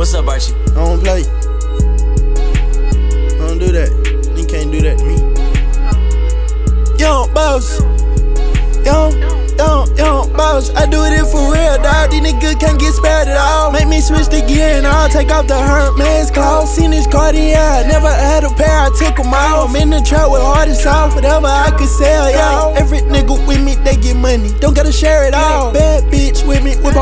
What's up, Archie? I don't play. I don't do that. You can't do that to me. Young boss. Young, young, young boss. I do it for real, dog. These niggas can't get spared at all. Make me switch the gear and I'll take off the hurt man's clothes. Seen this Cartier, never had a pair, I took them out. I'm in the trap with hardest off, whatever I could sell, y'all. Every nigga with me, they get money. Don't gotta share it all. Bad bitch with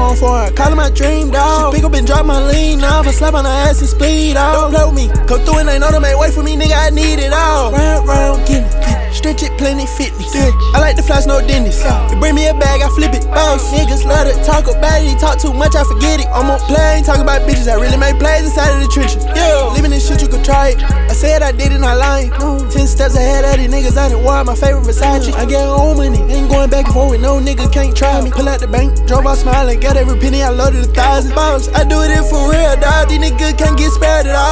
on for her. My dream dog. She pick up and drop my lean off. I slap on her ass and split off. Don't with me. Come through and they know to make way for me, nigga. I need it all. Round, round, get it. Get it. Stretch it, plenty fitness. Yeah. I like the flash, no dentist. You bring me a bag, I flip it. Boss. Niggas love to talk about it. Talk too much, I forget it. I'm on plane, talk about bitches. I really make plays inside of the trenches. Yeah. Living this shit, you could try it. I said I did it, not lying. No. Steps ahead of these niggas, I didn't want my favorite Versace. I get home money, ain't going back and forth no nigga, can't try me. Pull out the bank, drove out smiling, got every penny, I loaded a thousand. Boss, I do it for real, dog. These niggas can't get spared at all.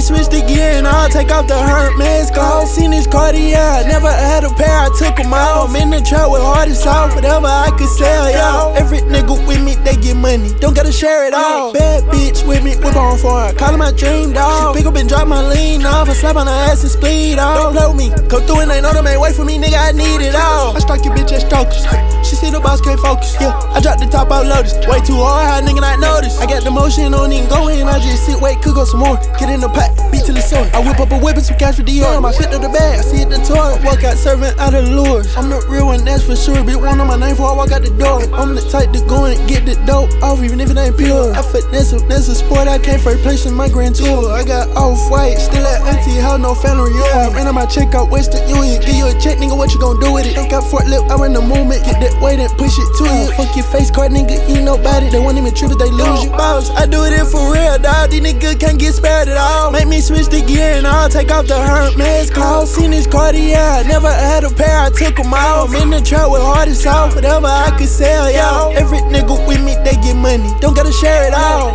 Make me switch the gear and I'll take off the hurt man's clothes. Seen this Cartier, never had a pair, I took them out. I'm in the trap with hardest off, whatever I could sell, y'all. Every nigga with me, they get money, don't gotta share it all. Bad bitch with me, whip on for her, call my dream dog. She pick up and drop my lean off, I slap on her ass and split off. Don't with me, come through and they know to make way for me, nigga, I need it all. I strike your bitch at strokes. She see the boss can't focus, yeah. I drop the top out lotus. Way too hard, how nigga not notice. I got the motion, don't even go in. I just sit, wait, cook up some more. Get in the pack, beat till it's sore. I whip up a whip and some cash for Dior. My fit to the bag, I see it the tour. Walk out serving out of the lures. I'm the real one, that's for sure. Big one on my name before I walk out the door. I'm the type to go and get the dope off, even if it ain't pure. I finesse it, that's a sport. I came first place in my grand tour. I got off white, still at auntie, how no family reunion. Ran on my check out Western Union. Give you a check, nigga, what you gon' do with it? I Got Fort Lip, I run the movement. Get that weight and push it to you. Fuck your face card, nigga, ain't nobody. They won't even trip if they lose you. Boss, I do it for real, dog. These niggas can't get spared at all. Make me switch the gear and I'll take off the hurt man's clothes. Seen this Cartier, never had a pair, I took them out. I'm in the trap with hardest off, whatever I could sell, y'all. Every nigga with me, they get money. Don't gotta share it all.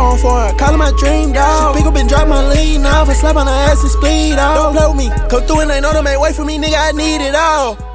Bad bitch with me, whip on for her. Call my dream dog. She pick up and drop my lean off. I slap on her ass and split off. Don't with me. Come through and they know to make way for me, nigga. I need it all.